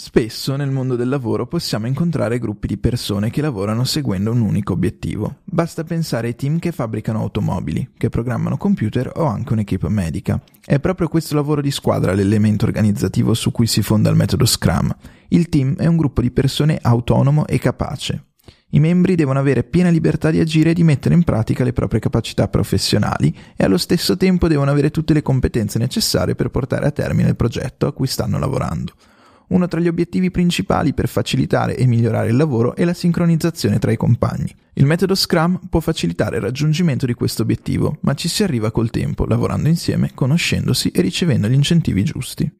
Spesso nel mondo del lavoro possiamo incontrare gruppi di persone che lavorano seguendo un unico obiettivo. Basta pensare ai team che fabbricano automobili, che programmano computer o anche un'equipe medica. È proprio questo lavoro di squadra l'elemento organizzativo su cui si fonda il metodo Scrum. Il team è un gruppo di persone autonomo e capace. I membri devono avere piena libertà di agire e di mettere in pratica le proprie capacità professionali e allo stesso tempo devono avere tutte le competenze necessarie per portare a termine il progetto a cui stanno lavorando. Uno tra gli obiettivi principali per facilitare e migliorare il lavoro è la sincronizzazione tra i compagni. Il metodo Scrum può facilitare il raggiungimento di questo obiettivo, ma ci si arriva col tempo, lavorando insieme, conoscendosi e ricevendo gli incentivi giusti.